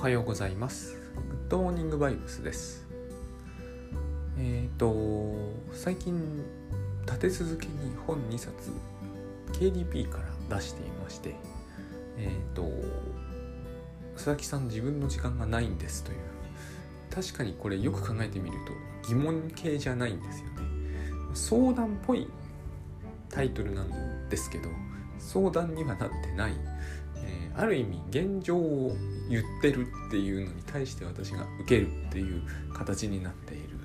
はようございます。グッドモーニングバイブスです。えっ、と、最近、立て続けに本2冊、KDP から出していまして、えっ、と、佐々木さん自分の時間がないんですという、確かにこれよく考えてみると疑問系じゃないんですよね。相談っぽいタイトルなんですけど、相談にはなってない。ある意味現状を言ってるっていうのに対して私が受けるっていう形になっている。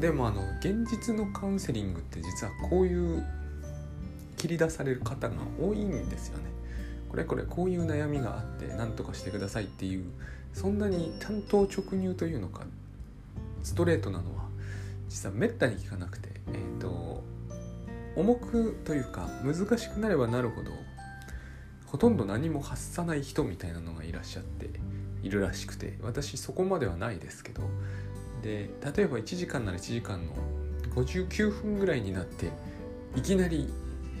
でもあの現実のカウンセリングって実はこういう切り出される方が多いんですよね。これこれこういう悩みがあって何とかしてくださいっていうそんなに単刀直入というのかストレートなのは実はめったに聞かなくてえっ、と重くというか難しくなればなるほどほとんど何も発さない人みたいなのがいらっしゃっているらしくて私そこまではないですけどで例えば1時間なら1時間の59分ぐらいになっていきなり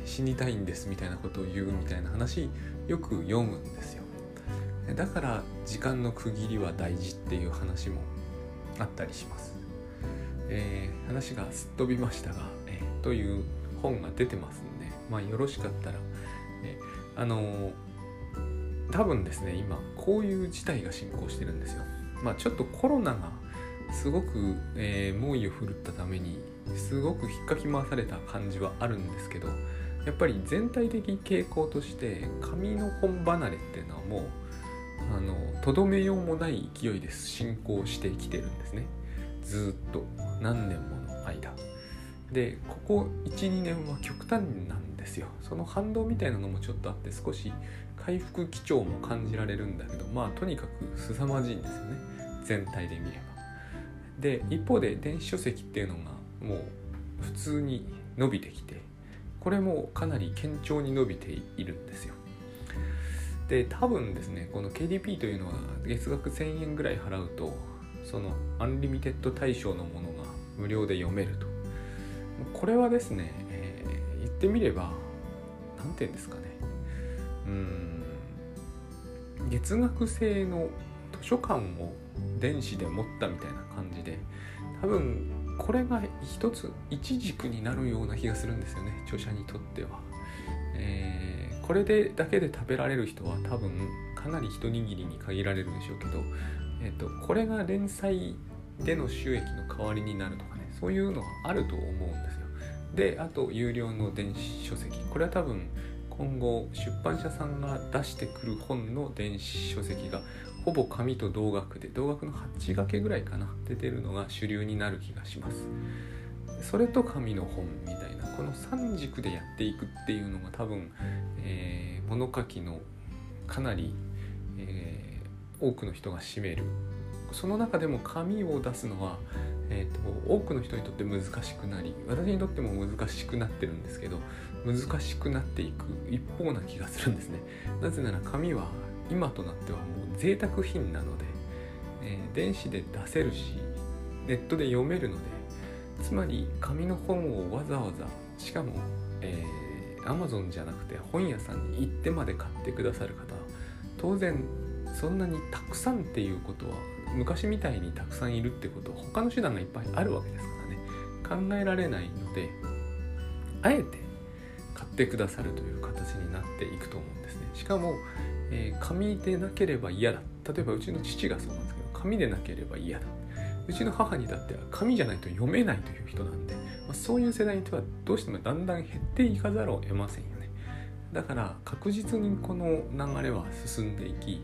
死にたいんですみたいなことを言うみたいな話よく読むんですよ。だから時間の区切りは大事っていう話もあったりします、えー話がすっ飛びましたが、えーという本が出てますんでまあよろしかったら、えーあの多分ですね今こういう事態が進行してるんですよ。まあちょっとコロナがすごく、えー猛威を振るったためにすごく引っかき回された感じはあるんですけどやっぱり全体的傾向として紙の本離れっていうのはもうあのとどめようもない勢いで進行してきてるんですね。ずっと何年もの間。でここ12年は極端なんですよ。その反動みたいなのもちょっとあって少し回復基調も感じられるんだけどまあとにかく凄まじいんですよね。全体で見れば。で一方で電子書籍っていうのがもう普通に伸びてきてこれもかなり堅調に伸びているんですよ。で多分ですねこの KDP というのは月額1000円ぐらい払うとそのアンリミテッド対象のものが無料で読めると。これはですね、ってみれば何て言うんですかね。うん。月額制の図書館を電子で持ったみたいな感じで多分これが一つ一軸になるような気がするんですよね。著者にとっては、えーこれでだけで食べられる人は多分かなり一握りに限られるでしょうけど、えー、とこれが連載での収益の代わりになるとかねそういうのはあると思うんですであと有料の電子書籍。これは多分今後出版社さんが出してくる本の電子書籍がほぼ紙と同額で同額の8掛けぐらいかな。出てるのが主流になる気がします。それと紙の本みたいな。この3軸でやっていくっていうのが多分、えー物書きのかなり、えー多くの人が占めるその中でも紙を出すのは、えーと多くの人にとって難しくなり私にとっても難しくなってるんですけど難しくなっていく一方な気がするんですね。なぜなら紙は今となってはもう贅沢品なので、えー電子で出せるしネットで読めるのでつまり紙の本をわざわざしかも、えー Amazon じゃなくて本屋さんに行ってまで買ってくださる方当然そんなにたくさんっていうことは昔みたいにたくさんいるってこと他の手段がいっぱいあるわけですからね。考えられないのであえて買ってくださるという形になっていくと思うんですね。しかも、えー紙でなければ嫌だ。例えばうちの父がそうなんですけど紙でなければ嫌だ。うちの母にだっては紙じゃないと読めないという人なんで、まあ、そういう世代にとはどうしてもだんだん減っていかざるを得ませんよね。だから確実にこの流れは進んでいき、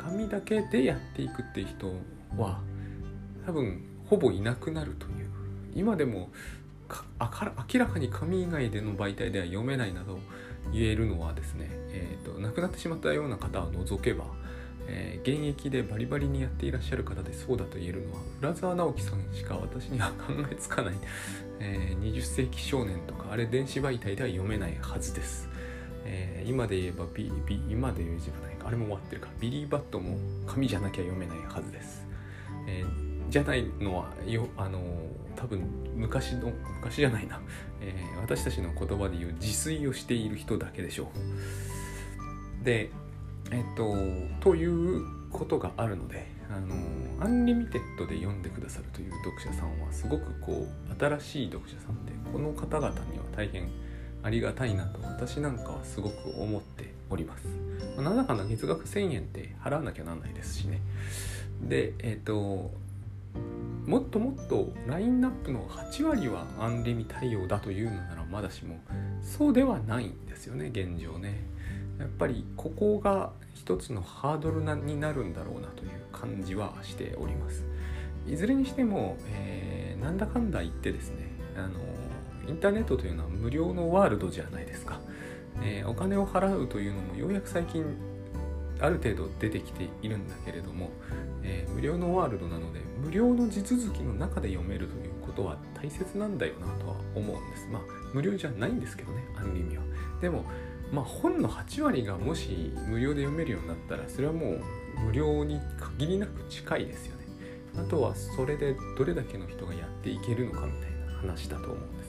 紙だけでやっていくっていう人は多分ほぼいなくなるという。今でも明らかに紙以外での媒体では読めないなど言えるのはですね、えー、と亡くなってしまったような方を除けば、えー現役でバリバリにやっていらっしゃる方でそうだと言えるのは浦沢直樹さんしか私には考えつかない、えー20世紀少年とかあれ電子媒体では読めないはずです、えー今で言えばビビ今で言うじゃないか。あれも終わってるか。ビリー・バットも紙じゃなきゃ読めないはずです、えーじゃないのはよあのー多分昔の昔じゃないな、えー私たちの言葉で言う自炊をしている人だけでしょう。でえっとということがあるのであのアンリミテッドで読んでくださるという読者さんはすごくこう新しい読者さんでこの方々には大変ありがたいなと私なんかはすごく思っております。まあ、なんだかんだ月額1000円って払わなきゃなんないですしね。で、えっ、ー、と、もっともっとラインナップの8割はアンリミ対応だというのならまだしもそうではないんですよね現状ねやっぱりここが一つのハードルなになるんだろうなという感じはしておりますいずれにしても、えー、なんだかんだ言ってですねあのインターネットというのは無料のワールドじゃないですか、えー、お金を払うというのもようやく最近ある程度出てきているんだけれども、えー、無料のワールドなので無料の地続きの中で読めるということは大切なんだよなとは思うんです。まあ無料じゃないんですけどねアンリミは。でもまあ本の8割がもし無料で読めるようになったらそれはもう無料に限りなく近いですよね。あとはそれでどれだけの人がやっていけるのかみたいな話だと思うんです。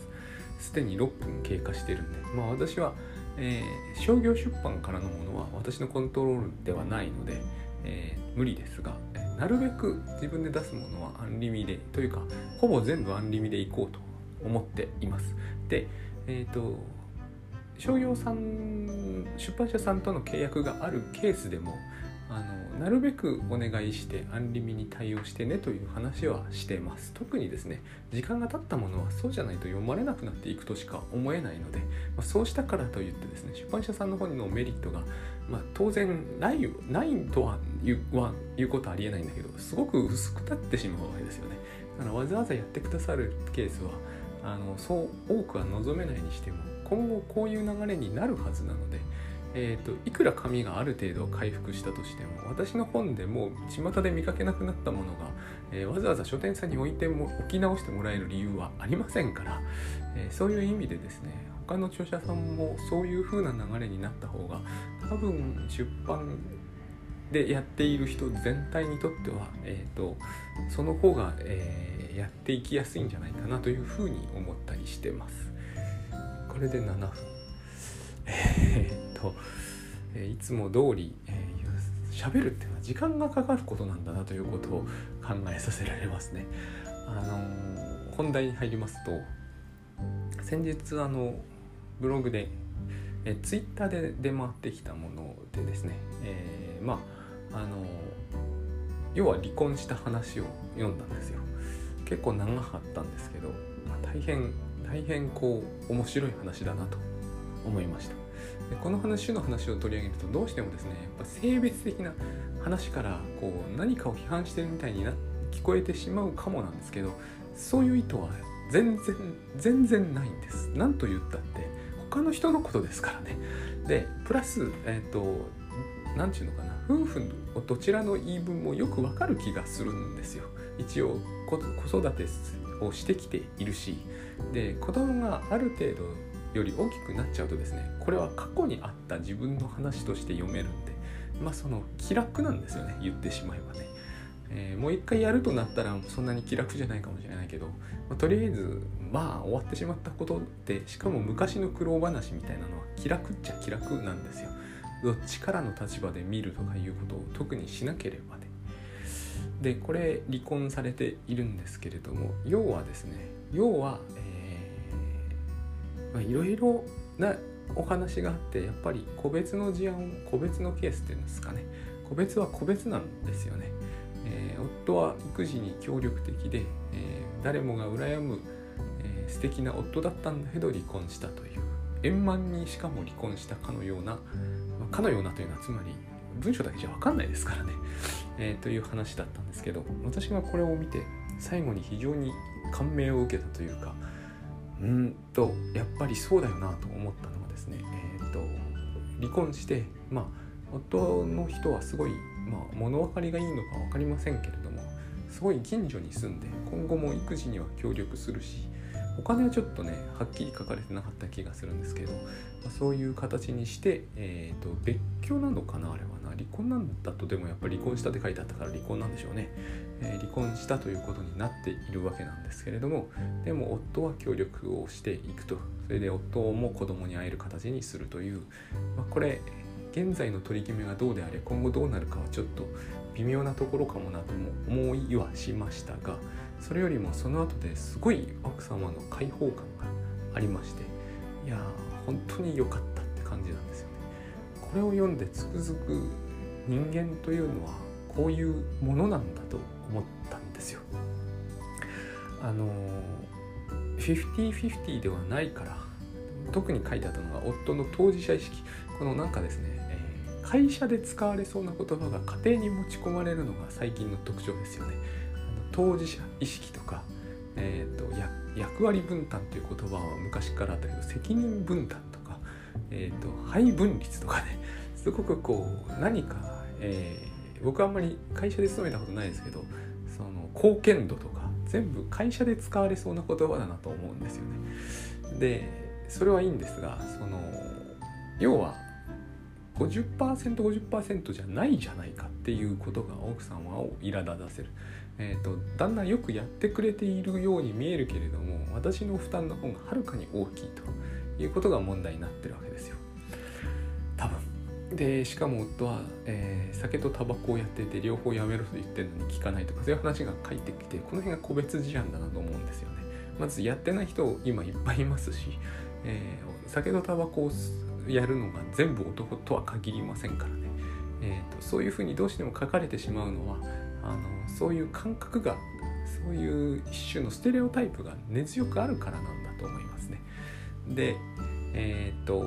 すでに6分経過してるんでまあ私はえー、商業出版からのものは私のコントロールではないので、えー、無理ですが、えなるべく自分で出すものはアンリミでというかほぼ全部アンリミでいこうと思っています。で、えっ、ー、と商業さん出版社さんとの契約があるケースでもあのなるべくお願いしてアンリミに対応してねという話はしてます。特にですね時間が経ったものはそうじゃないと読まれなくなっていくとしか思えないので、まあ、そうしたからといってですね出版社さんの方のメリットが、まあ、当然ないないとは言うことはありえないんだけどすごく薄くなってしまうわけですよね。だからわざわざやってくださるケースはあのそう多くは望めないにしても今後こういう流れになるはずなのでえーと、いくら紙がある程度回復したとしても私の本でもう巷で見かけなくなったものが、えー、わざわざ書店さんに置いても置き直してもらえる理由はありませんから、えー、そういう意味でですね他の著者さんもそういう風な流れになった方が多分出版でやっている人全体にとっては、えーと、その方が、えー、やっていきやすいんじゃないかなというふうに思ったりしてます。これで7分。えーと、えいつも通り、えー、喋るっていうのは時間がかかることなんだなということを考えさせられますね。あのー、本題に入りますと先日あのブログでえツイッターで出回ってきたものでですね、えー、まああの要は離婚した話を読んだんですよ結構長かったんですけど、まあ、大変大変こう面白い話だなと思いましたでこの話の話を取り上げるとどうしてもですねやっぱ性別的な話からこう何かを批判してるみたいにな聞こえてしまうかもなんですけどそういう意図は全然全然ないんです。何と言ったって他の人のことですからね。でプラスえっ、ー、と何て言うのかな夫婦のどちらの言い分もよくわかる気がするんですよ。一応子育てをしてきているしで子供がある程度より大きくなっちゃうとですねこれは過去にあった自分の話として読めるんでまあその気楽なんですよね言ってしまえばね、えー、もう一回やるとなったらそんなに気楽じゃないかもしれないけど、まあ、とりあえずまあ終わってしまったことってしかも昔の苦労話みたいなのは気楽っちゃ気楽なんですよ。どっちからの立場で見るとかいうことを特にしなければね。でこれ離婚されているんですけれども要はですね要は、えいろいろなお話があってやっぱり個別の事案個別のケースっていうんですかね。個別は個別なんですよね、えー、夫は育児に協力的で、えー、誰もが羨む、えー、素敵な夫だったんだけど離婚したという円満にしかも離婚したかのような、かのようなというのはつまり文章だけじゃ分かんないですからね、えー、という話だったんですけど私がこれを見て最後に非常に感銘を受けたというかうんとやっぱりそうだよなと思ったのはですね、えーと、離婚してまあ夫の人はすごい、まあ、物分かりがいいのか分かりませんけれどもすごい近所に住んで今後も育児には協力するしお金はちょっとねはっきり書かれてなかった気がするんですけど、まあ、そういう形にして、えーと、別居なのかなあれはな。離婚なんだとでもやっぱり離婚したって書いてあったから離婚なんでしょうね、えー、離婚したということになっているわけなんですけれどもでも夫は協力をしていくと。それで夫も子供に会える形にするという、まあ、これ現在の取り決めがどうであれ今後どうなるかはちょっと微妙なところかもなとも思いはしましたがそれよりもその後ですごい奥様の解放感がありましていや本当に良かったって感じなんですよね。これを読んでつくづく人間というのはこういうものなんだと思ったんですよ。あの50-50ではないから特に書いてあったのが夫の当事者意識このなんかですね、え、会社で使われそうな言葉が家庭に持ち込まれるのが最近の特徴ですよね。当事者意識とか、えーと、役割分担という言葉は昔からあったけど責任分担とか、えーと、配分率とかねすごくこう何か、えー、僕はあんまり会社で勤めたことないですけどその貢献度とか全部会社で使われそうな言葉だなと思うんですよね。でそれはいいんですがその要は 50%50% 50じゃないじゃないかっていうことが奥様を苛立たせる、えーと、だんだんよくやってくれているように見えるけれども私の負担の方がはるかに大きいということが問題になってるわけですよ。多分。でしかも夫は、えー、酒とタバコをやってて両方やめろと言ってるのに聞かないとかそういう話が返ってきてこの辺が個別事案だなと思うんですよね。まずやってない人今いっぱいいますしえー、酒とタバコをやるのが全部男とは限りませんからね、えーと、そういうふうにどうしても書かれてしまうのはあのそういう感覚がそういう一種のステレオタイプが根強くあるからなんだと思いますね。でえっ、と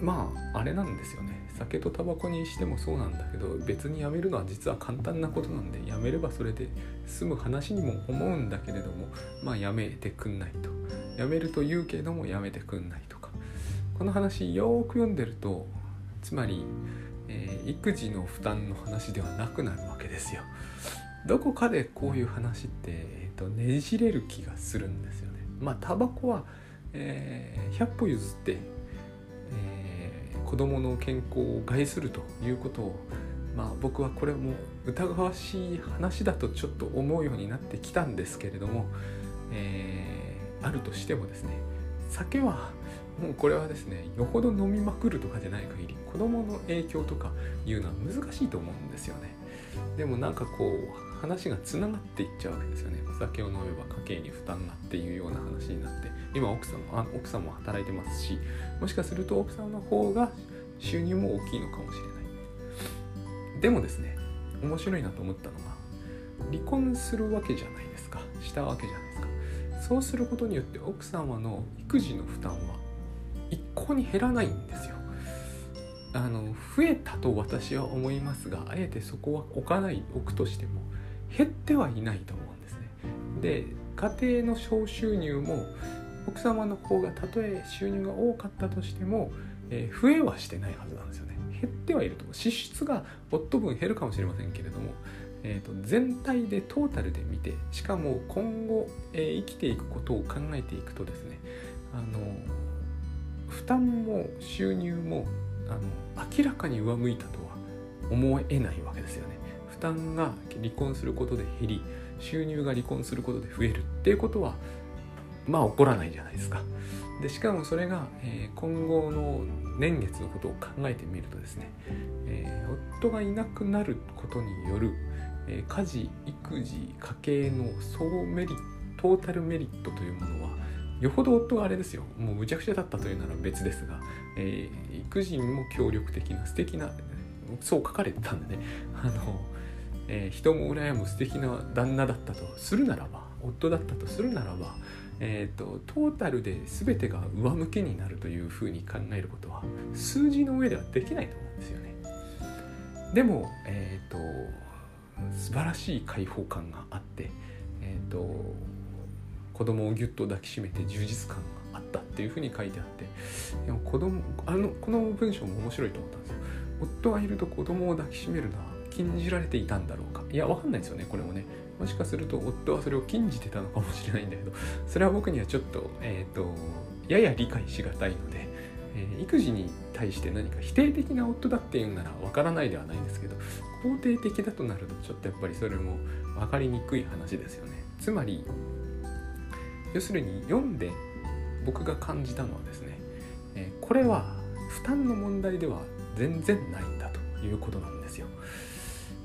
まああれなんですよね。酒とタバコにしてもそうなんだけど別にやめるのは実は簡単なことなんでやめればそれで済む話にも思うんだけれどもまあやめてくんないと。やめると言うけどもやめてくんないとか。この話よーく読んでるとつまり、えー、育児の負担の話ではなくなるわけですよ。どこかでこういう話って、えーと、ねじれる気がするんですよね。まあタバコは、えー、100歩譲って、えー、子供の健康を害するということをまあ僕はこれも疑わしい話だとちょっと思うようになってきたんですけれども、えーあるとしてもですね酒はもうこれはですねよほど飲みまくるとかじゃない限り子供の影響とかいうのは難しいと思うんですよね。でもなんかこう話がつながっていっちゃうわけですよね。お酒を飲めば家計に負担がっていうような話になって今奥さんあ奥さんも働いてますしもしかすると奥さんの方が収入も大きいのかもしれない。でもですね面白いなと思ったのが離婚するわけじゃないですか。したわけじゃないですか。そうすることによって奥様の育児の負担は一向に減らないんですよ。あの増えたと私は思いますがあえてそこは置かない置くとしても減ってはいないと思うんですね。で家庭の小収入も奥様の方がたとえ収入が多かったとしても、えー、増えはしてないはずなんですよね。減ってはいると支出が夫分減るかもしれませんけれどもえーと、全体でトータルで見てしかも今後、えー、生きていくことを考えていくとですねあの負担も収入もあの明らかに上向いたとは思えないわけですよね。負担が離婚することで減り収入が離婚することで増えるっていうことはまあ起こらないじゃないですか。でしかもそれが、えー、今後の年月のことを考えてみるとですね、えー、夫がいなくなることによる、えー、家事育児家計の総メリットトータルメリットというものはよほど夫があれですよもうむちゃくちゃだったというなら別ですが、えー、育児にも協力的な素敵なそう書かれてたんでねあの、えー、人も羨む素敵な旦那だったとするならば夫だったとするならば、えーと、トータルで全てが上向きになるというふうに考えることは数字の上ではできないと思うんですよね。でも、えーと素晴らしい開放感があって、えーと、子供をぎゅっと抱きしめて充実感があったっていうふうに書いてあってでも子供あのこの文章も面白いと思ったんですよ。夫がいると子供を抱きしめるのは禁じられていたんだろうか。いやわかんないですよねこれもね。もしかすると夫はそれを禁じてたのかもしれないんだけど それは僕にはちょっと,、えーと、やや理解しがたいので、えー、育児に対して何か否定的な夫だっていうならわからないではないんですけど肯定的だとなるとちょっとやっぱりそれも分かりにくい話ですよね。つまり要するに読んで僕が感じたのはですね、え、これは負担の問題では全然ないんだということなんですよ。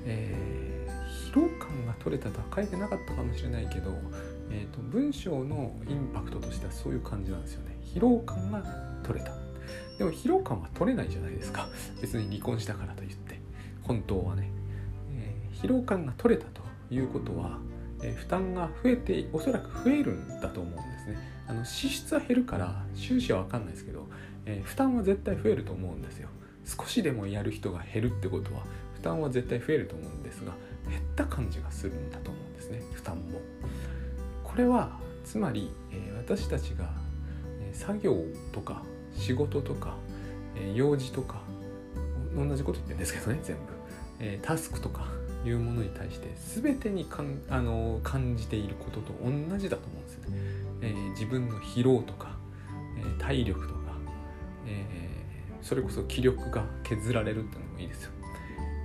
えー、疲労感が取れたとは書いてなかったかもしれないけど、えーと、文章のインパクトとしてはそういう感じなんですよね。疲労感が取れた。でも疲労感は取れないじゃないですか。別に離婚したからといって。本当はね。えー、疲労感が取れたということは、え、負担が増えて、おそらく増えるんだと思うんですね。あの支出は減るから収支は分かんないですけど、えー、負担は絶対増えると思うんですよ。少しでもやる人が減るってことは負担は絶対増えると思うんですが減った感じがするんだと思うんですね負担も。これはつまり、え、私たちが、作業とか仕事とか、え、用事とか同じこと言ってるんですけどね全部、えタスクとかいうものに対して全てにかんあの感じていることと同じだと思うんですよね。え自分の疲労とか、え体力とか、えそれこそ気力が削られるってのもいいですよ。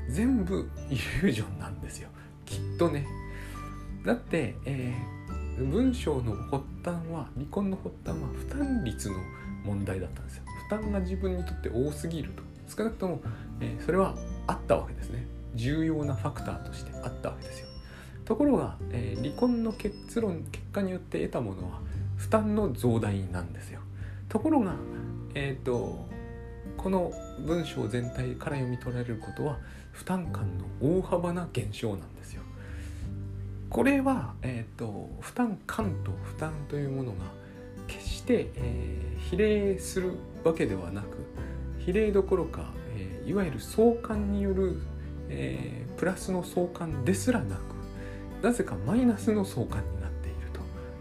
全部イリュージョンなんですよ。きっとね。だって、えー、文章の発端は離婚の発端は負担率の問題だったんですよ。負担が自分にとって多すぎると。少なくとも、えー、それはあったわけですね。重要なファクターとしてあったわけですよところが、えー、離婚の結論結果によって得たものは負担の増大なんですよところがえっ、ー、とこの文章全体から読み取られることは負担感の大幅な減少なんですよ。これは、えーと、負担感と負担というものが決して、えー、比例するわけではなく比例どころか、えー、いわゆる相関による、えー、プラスの相関ですらなくなぜかマイナスの相関になっていると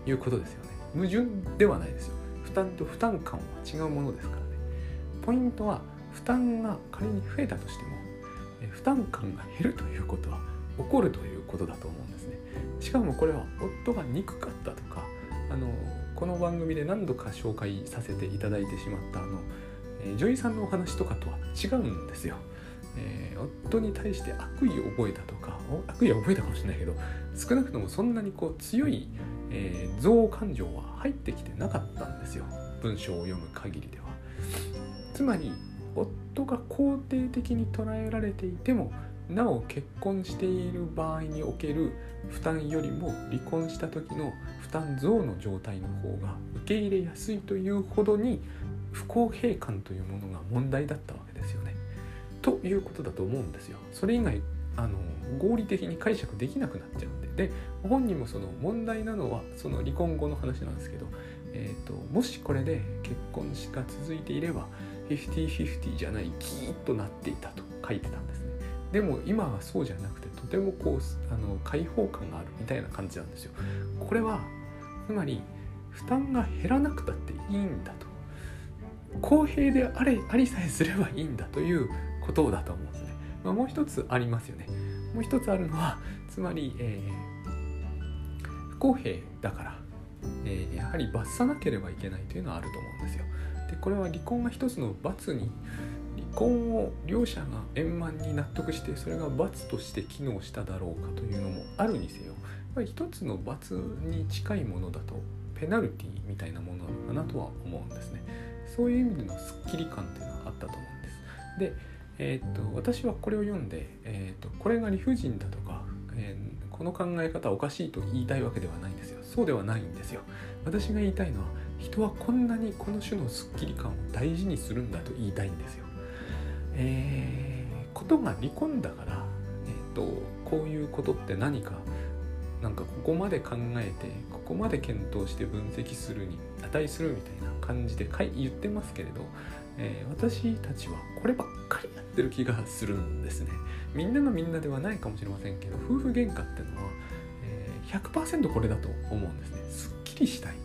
いうことですよね。矛盾ではないですよ。負担と負担感は違うものですからね。ポイントは負担が仮に増えたとしても負担感が減るということは起こるということだと思うんですねしかもこれは夫が憎かったとかあのこの番組で何度か紹介させていただいてしまったあの、女医さんのお話とかとは違うんですよ、えー、夫に対して悪意を覚えたとか悪意は覚えたかもしれないけど少なくともそんなにこう強い、えー、憎悪感情は入ってきてなかったんですよ文章を読む限りではつまり夫が肯定的に捉えられていてもなお結婚している場合における負担よりも離婚した時の負担増の状態の方が受け入れやすいというほどに不公平感というものが問題だったわ。ということだと思うんですよ。それ以外あの合理的に解釈できなくなっちゃうんで。で本人もその問題なのはその離婚後の話なんですけど、えーと、ともしこれで結婚が続いていれば50-50じゃないキーッとなっていたと書いてたんですね。でも今はそうじゃなくてとてもこうあの開放感があるみたいな感じなんですよ。これはつまり負担が減らなくたっていいんだと。公平であれありさえすればいいんだということだと思うんですね、まあ、もう一つありますよね。もう一つあるのはつまり、えー、不公平だから、えー、やはり罰さなければいけないというのはあると思うんですよ。でこれは離婚が一つの罰に離婚を両者が円満に納得してそれが罰として機能しただろうかというのもあるにせよやっぱり一つの罰に近いものだとペナルティみたいなものなのかなとは思うんですね。そういう意味でのスッキリ感っていうのはあったと思うんです。で、えー、っと私はこれを読んで、えー、っとこれが理不尽だとか、えー、この考え方おかしいと言いたいわけではないんですよそうではないんですよ私が言いたいのは人はこんなにこの種のスッキリ感を大事にするんだと言いたいんですよ。えー、ことが離婚だから、えーと、こういうことって何かなんかここまで考えてここまで検討して分析するに値するみたいな感じで言ってますけれど、えー、私たちはこればっかりやってる気がするんですね。みんなのみんなではないかもしれませんけど夫婦喧嘩っていうのは、えー、100%これだと思うんですね。すっきりしたい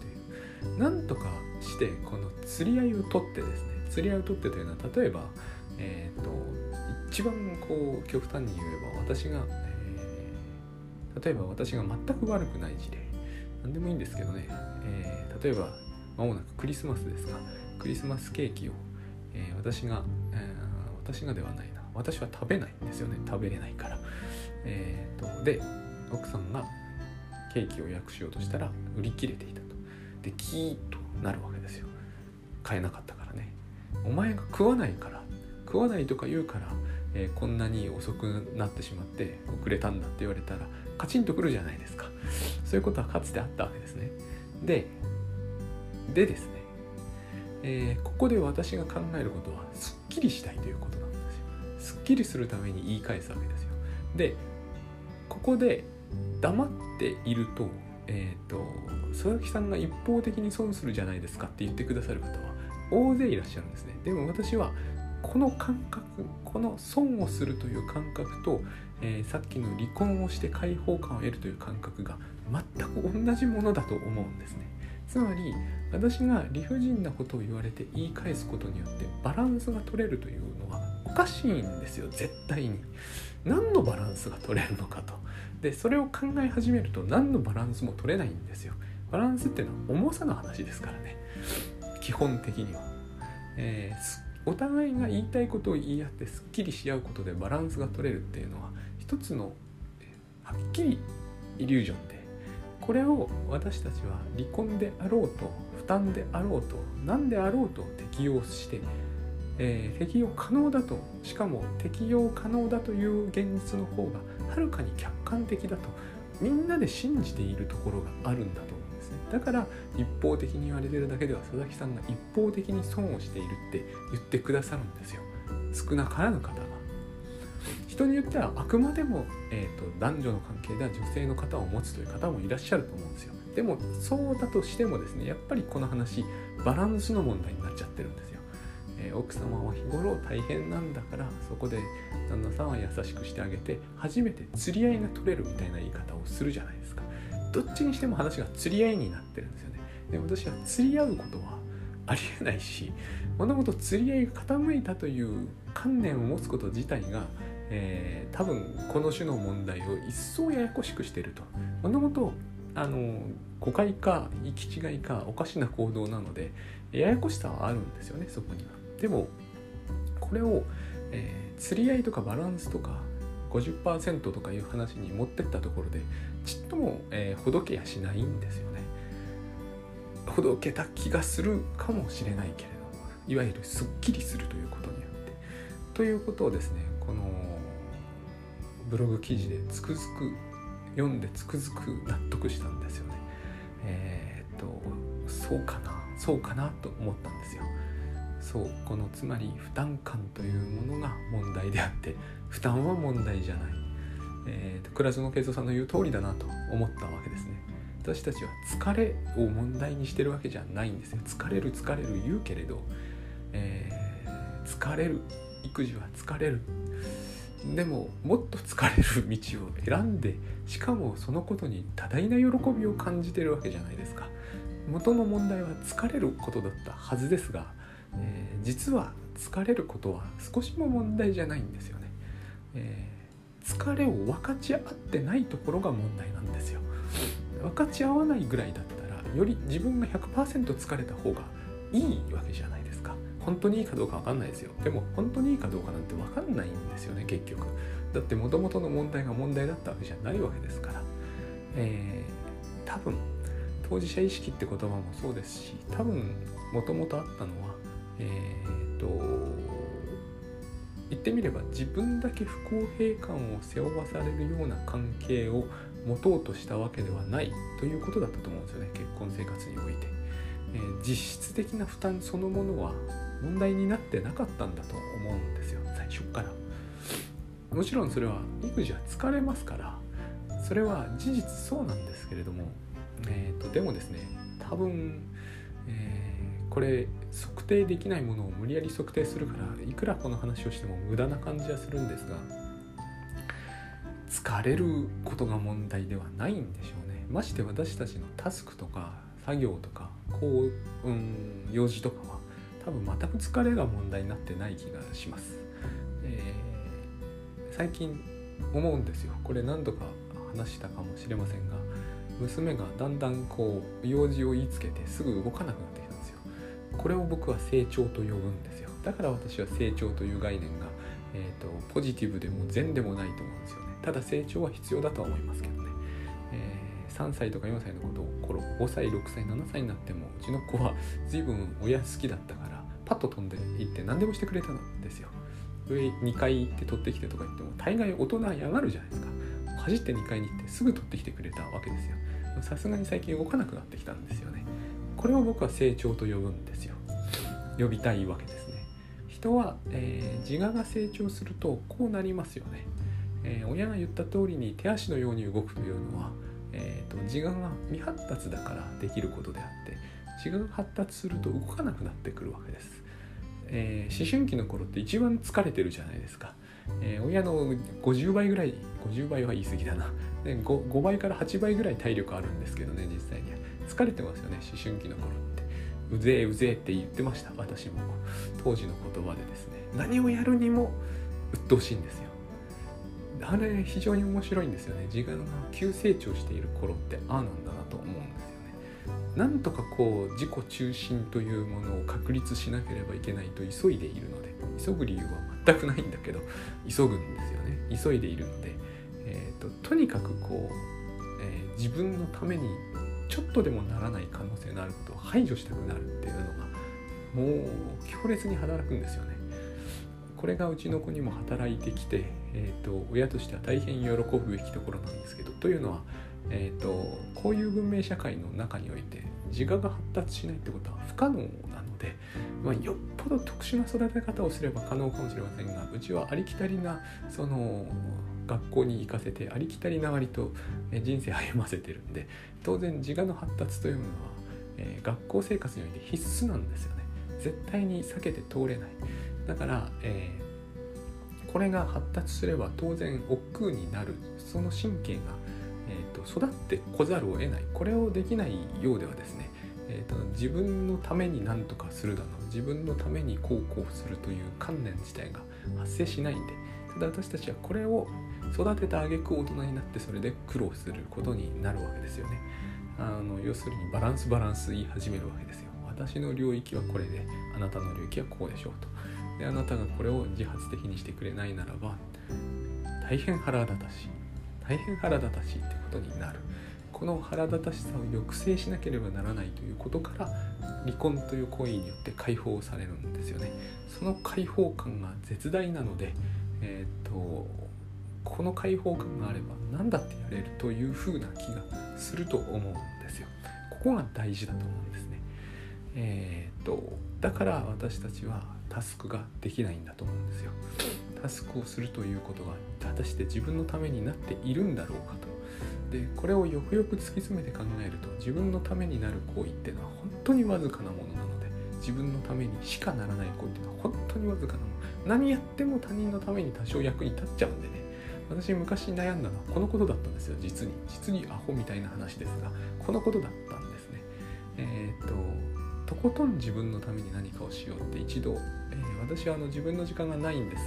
というなんとかしてこの釣り合いを取ってですね釣り合いを取ってというのは例えば、えーと、一番こう極端に言えば私が、えー、例えば私が全く悪くない事例何でもいいんですけどね、え、例えば間もなくクリスマスですがクリスマスケーキを、えー、私が、えー、私がではないな。私は食べないんですよね。食べれないから、えーとで奥さんがケーキを焼くしようとしたら売り切れていたと。でキーッとなるわけですよ。買えなかったからね。お前が食わないから。食わないとか言うから、えー、こんなに遅くなってしまって遅れたんだって言われたらカチンとくるじゃないですか。そういうことはかつてあったわけですね。ででですね、えー、ここで私が考えることはすっきりしたいということなんですよ。すっきりするために言い返すわけですよ。でここで黙っているとえ、ー、と佐々木さんが一方的に損するじゃないですかって言ってくださる方は大勢いらっしゃるんですね。でも私はこの感覚この損をするという感覚と、えー、さっきの離婚をして解放感を得るという感覚が全く同じものだと思うんですね。つまり私が理不尽なことを言われて言い返すことによってバランスが取れるというのはおかしいんですよ絶対に。何のバランスが取れるのかと。でそれを考え始めると何のバランスも取れないんですよ。バランスっていうのは重さの話ですからね。基本的には、えー、お互いが言いたいことを言い合ってすっきりし合うことでバランスが取れるっていうのは一つのはっきりイリュージョンでこれを私たちは離婚であろうと負担であろうと何であろうと適用してえー、適用可能だとしかも適用可能だという現実の方がはるかに客観的だとみんなで信じているところがあるんだと思うんですね。だから一方的に言われてるだけでは佐々木さんが一方的に損をしているって言ってくださるんですよ。少なからぬ方が。人によってはあくまでも、えーと、男女の関係では女性の方を持つという方もいらっしゃると思うんですよ。でもそうだとしてもですねやっぱりこの話バランスの問題になっちゃってるんですよ。えー、奥様は日頃大変なんだからそこで旦那さんは優しくしてあげて初めて釣り合いが取れるみたいな言い方をするじゃないですか。どっちにしても話が釣り合いになってるんですよね。で私は釣り合うことはありえないし物事釣り合いが傾いたという観念を持つこと自体が、えー、多分この種の問題を一層ややこしくしていると物事あの誤解か行き違いかおかしな行動なのでややこしさはあるんですよねそこには。でもこれを、えー、釣り合いとかバランスとか50%とかいう話に持ってったところでちっとも、えー、ほどけやしないんですよね。ほどけた気がするかもしれないけれどいわゆるすっきりするということによって。ということをですねこのブログ記事でつくづく読んでつくづく納得したんですよね。えー、っとそうかな？そうかなと思ったんですよ。そうこのつまり負担感というものが問題であって負担は問題じゃない、えーと、倉園慶三さんの言う通りだなと思ったわけですね。私たちは疲れを問題にしてるわけじゃないんですよ。疲れる疲れる言うけれど、えー、疲れる育児は疲れる。でももっと疲れる道を選んでしかもそのことに多大な喜びを感じてるわけじゃないですか。元の問題は疲れることだったはずですがえー、実は疲れることは少しも問題じゃないんですよね、えー、疲れを分かち合ってないところが問題なんですよ。分かち合わないぐらいだったらより自分が100%疲れた方がいいわけじゃない本当にいいかどうか分かんないですよ。でも本当にいいかどうかなんて分かんないんですよね結局。だってもともとの問題が問題だったわけじゃないわけですから。えー、多分当事者意識って言葉もそうですし多分もともとあったのはえー、と言ってみれば自分だけ不公平感を背負わされるような関係を持とうとしたわけではないということだったと思うんですよね結婚生活において、えー、実質的な負担そのものは問題になってなかったんだと思うんですよ最初から。もちろんそれは育児は疲れますからそれは事実そうなんですけれども、えーと、でもですね多分、えーこれ測定できないものを無理やり測定するからいくらこの話をしても無駄な感じはするんですが疲れることが問題ではないんでしょうね。まして私たちのタスクとか作業とかこう、うん、用事とかは多分全く疲れが問題になってない気がします、えー、最近思うんですよ。これ何度か話したかもしれませんが娘がだんだんこう用事を言いつけてすぐ動かなくなってきたんですよ。これを僕は成長と呼ぶんですよ。だから私は成長という概念が、えーと、ポジティブでも善でもないと思うんですよね。ただ成長は必要だとは思いますけどね、えー、3歳とか4歳のことを頃5歳6歳7歳になってもうちの子は随分親好きだったからパッと飛んでいって何でもしてくれたんですよ。上2階行って取ってきてとか言っても大概大人嫌がるじゃないですか。走って2階に行ってすぐ取ってきてくれたわけですよ。さすがに最近動かなくなってきたんですよね。これを僕は成長と呼ぶんですよ。呼びたいわけですね。人は、えー、自我が成長するとこうなりますよね、えー、親が言った通りに手足のように動くというのは、えーと、自我が未発達だからできることであって自我が発達すると動かなくなってくるわけです、えー、思春期の頃って一番疲れてるじゃないですか、えー、親の50倍ぐらい50倍は言い過ぎだな。で 5, 5倍から8倍ぐらい体力あるんですけどね実際には。疲れてますよね思春期の頃って。うぜえうぜえって言ってました私も。当時の言葉でですね。何をやるにも鬱陶しいんですよ。あれ非常に面白いんですよね。自我が急成長している頃ってああなんだなと思うんです。なんとかこう自己中心というものを確立しなければいけないと急いでいるので急ぐ理由は全くないんだけど急ぐんですよね急いでいるので、えーと、とにかくこう、えー、自分のためにちょっとでもならない可能性のあることを排除したくなるっていうのがもう強烈に働くんですよね。これがうちの子にも働いてきて、えーと、親としては大変喜ぶべきところなんですけどというのは、えーと、こういう文明社会の中において自我が発達しないってことは不可能なので、まあ、よっぽど特殊な育て方をすれば可能かもしれませんがうちはありきたりなその学校に行かせてありきたりな割と人生歩ませてるんで当然自我の発達というものは、えー、学校生活において必須なんですよね。絶対に避けて通れない。だから、えー、これが発達すれば当然億劫になる。その神経が、えーと、育ってこざるを得ない。これをできないようではですね、えーと、自分のために何とかするだの自分のためにこうこうするという観念自体が発生しないんでただ私たちはこれを育てた挙句大人になってそれで苦労することになるわけですよね。あの要するにバランスバランス言い始めるわけですよ。私の領域はこれであなたの領域はこうでしょうと。であなたがこれを自発的にしてくれないならば大変腹立たしい。大変腹立たしいってことになる。この腹立たしさを抑制しなければならないということから離婚という行為によって解放されるんですよね。その解放感が絶大なのでえっ、とこの解放感があれば何だってやれるという風な気がすると思うんですよ。ここが大事だと思うんですね。えっ、とだから私たちはタスクができないんだと思うんですよ。タスクをするということが果たして自分のためになっているんだろうかと。でこれをよくよく突き詰めて考えると自分のためになる行為っていうのは本当にわずかなものなので自分のためにしかならない行為っていうのは本当にわずかなもの。何やっても他人のために多少役に立っちゃうんでね。私昔悩んだのはこのことだったんですよ実に。実にアホみたいな話ですがこのことだったんですね。えー、っととことん自分のために何かをしようって一度、私はあの自分の時間がないんです。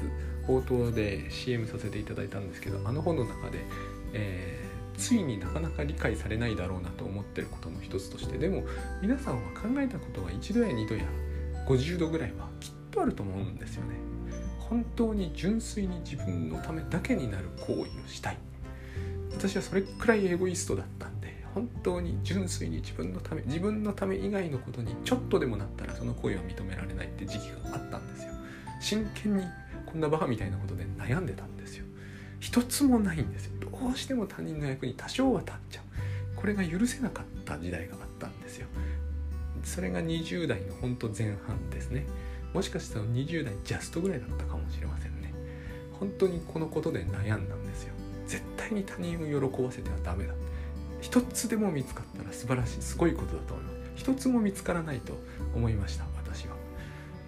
冒頭で CM させていただいたんですけどあの本の中で、えー、ついになかなか理解されないだろうなと思ってることの一つとしてでも皆さんは考えたことは一度や二度や50度ぐらいはきっとあると思うんですよね。本当に純粋に自分のためだけになる行為をしたい。私はそれくらいエゴイストだったんで本当に純粋に自分のため自分のため以外のことにちょっとでもなったらその行為は認められないって時期があったん真剣にこんなバカみたいなことで悩んでたんですよ。一つもないんですよ。どうしても他人の役に多少は立っちゃう。これが許せなかった時代があったんですよ。それが20代の本当前半ですね。もしかしたら20代ジャストぐらいだったかもしれませんね。本当にこのことで悩んだんですよ。絶対に他人を喜ばせてはダメだ。一つでも見つかったら素晴らしいすごいことだと思います。一つも見つからないと思いました。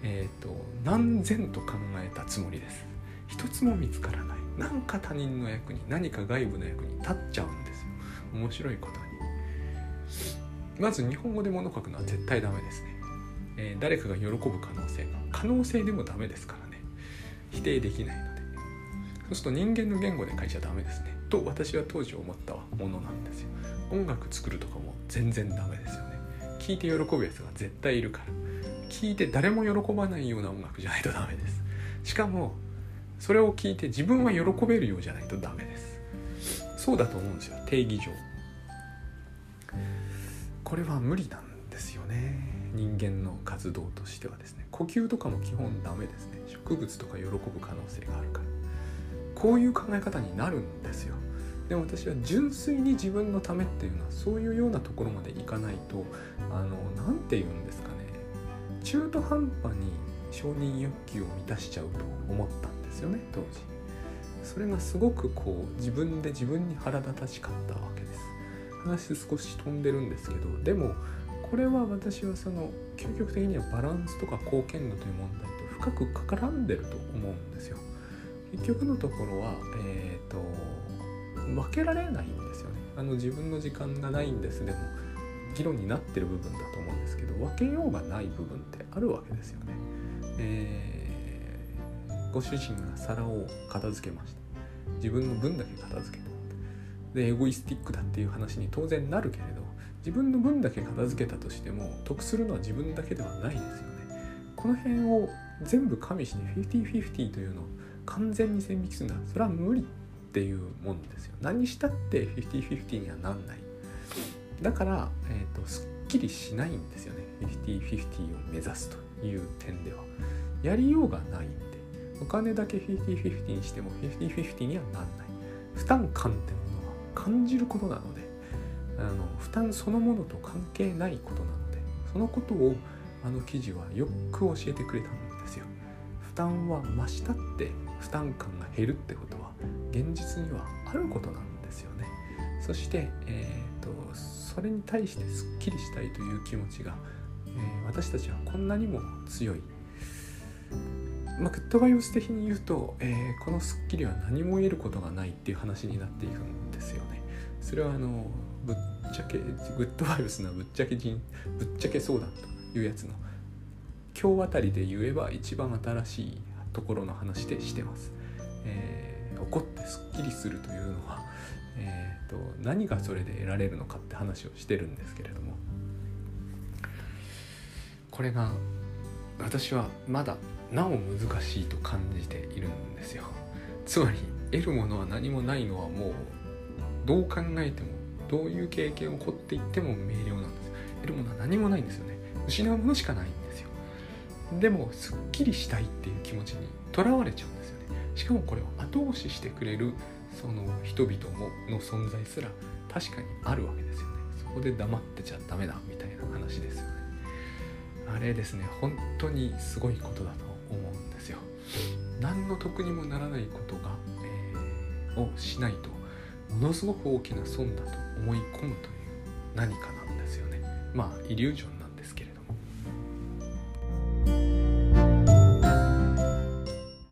え、ー、と何千と考えたつもりです。一つも見つからない。何か他人の役に何か外部の役に立っちゃうんですよ。面白いことに。まず日本語で物書くのは絶対ダメですね、えー、誰かが喜ぶ可能性が可能性でもダメですからね。否定できないので。そうすると人間の言語で書いちゃダメですね。と私は当時思ったものなんですよ。音楽作るとかも全然ダメですよ。ね聞いて喜ぶやつが絶対いるから。聞いて誰も喜ばないような音楽じゃないとダメです。しかもそれを聞いて自分は喜べるようじゃないとダメです。そうだと思うんですよ。定義上。これは無理なんですよね。人間の活動としてはですね。呼吸とかも基本ダメですね。植物とか喜ぶ可能性があるから。こういう考え方になるんですよ。でも私は純粋に自分のためっていうのはそういうようなところまでいかないとあの何て言うんですかね。中途半端に承認欲求を満たしちゃうと思ったんですよね当時。それがすごくこう自分で自分に腹立たしかったわけです。話少し飛んでるんですけどでもこれは私はその究極的にはバランスとか貢献度という問題と深く絡んでると思うんですよ。結局のところはえっ、ー、と分けられないんですよね。あの自分の時間がないんですでも議論になってる部分だと思うんですけど分けようがない部分ってあるわけですよね。えー、ご主人が皿を片付けました。自分の分だけ片付けた。でエゴイスティックだっていう話に当然なるけれど自分の分だけ片付けたとしても得するのは自分だけではないですよね。この辺を全部加味して50-50というのを完全に線引きするんだ。それは無理。っていうもんですよ。何したって50-50にはなんない。だから、えーと、すっきりしないんですよね。50-50を目指すという点では。やりようがないんで。お金だけ50-50にしても50-50にはなんない。負担感ってものは感じることなので。あの負担そのものと関係ないことなので。そのことをあの記事はよく教えてくれたんですよ。負担は増したって負担感が減るってこと。現実にはあることなんですよね。そして、えーと、それに対してすっきりしたいという気持ちが、えー、私たちはこんなにも強い。まあ、グッドバイオス的に言うと、えー、このスッキリは何も得ることがないっていう話になっていくんですよね。それはあのぶっちゃけグッドバイオスのぶっちゃけ人ぶっちゃけ相談というやつの今日あたりで言えば一番新しいところの話でしてます。えー怒ってすっきりするというのは、えーと、何がそれで得られるのかって話をしてるんですけれども。これが私はまだなお難しいと感じているんですよ。つまり得るものは何もないのはもうどう考えてもどういう経験を起こっていっても明瞭なんです。得るものは何もないんですよね。失うものしかないんですよ。でもすっきりしたいっていう気持ちにとらわれちゃうんですよ。しかもこれを後押ししてくれるその人々もの存在すら確かにあるわけですよね。そこで黙ってちゃダメだみたいな話ですよね。あれですね本当にすごいことだと思うんですよ。何の得にもならないことが、えー、をしないとものすごく大きな損だと思い込むという何かなんですよね。まあイリュージョン